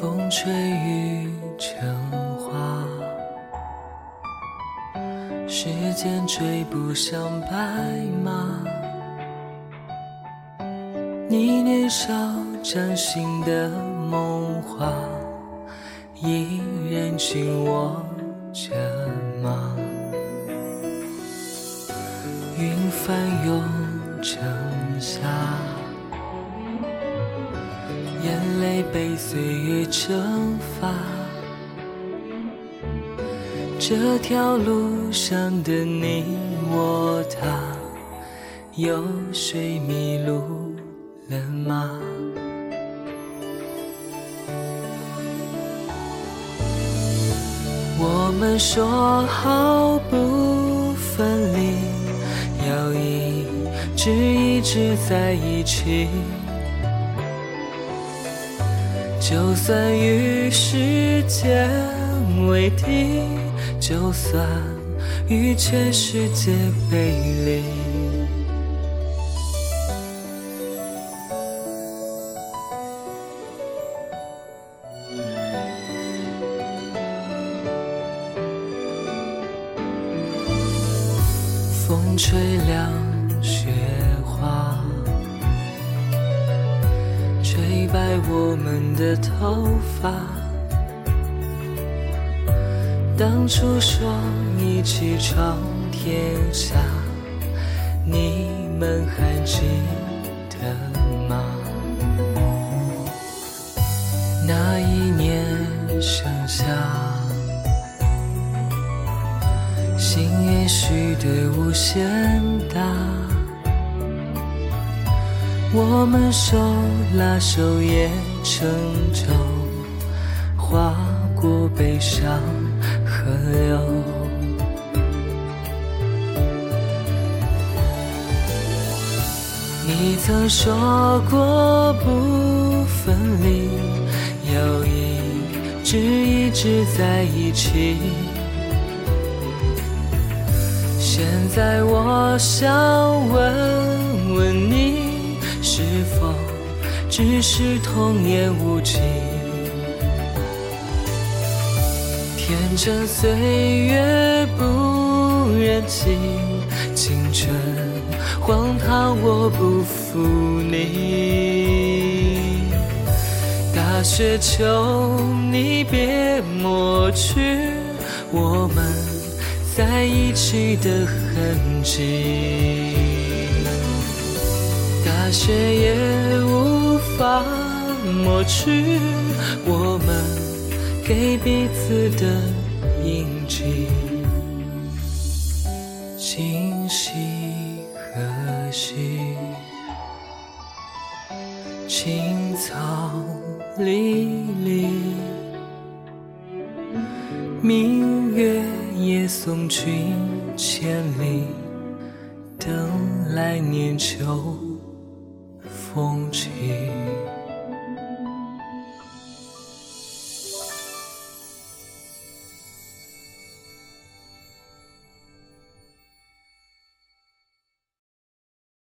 风吹雨成花，时间追不上白马。你年少掌心的梦话，依然紧握着吗？云翻涌成夏。眼泪被岁月蒸发，这条路上的你我他，有谁迷路了吗？我们说好不分离，要一直一直在一起。就算与时间为敌，就算与全世界背离，风吹凉雪花。吹白我们的头发。当初说一起闯天下，你们还记得吗？那一年盛夏，心也许得无限大。我们手拉手也成舟，划过悲伤河流。你曾说过不分离，要一直一直在一起。现在我想问只是童言无忌？天真岁月不忍心，青春荒唐我不负你。大雪求你别抹去我们在一起的痕迹。大雪也无无法抹去我们给彼此的印记。今夕何夕？青草离离，明月夜送君千里，等来年秋。风起。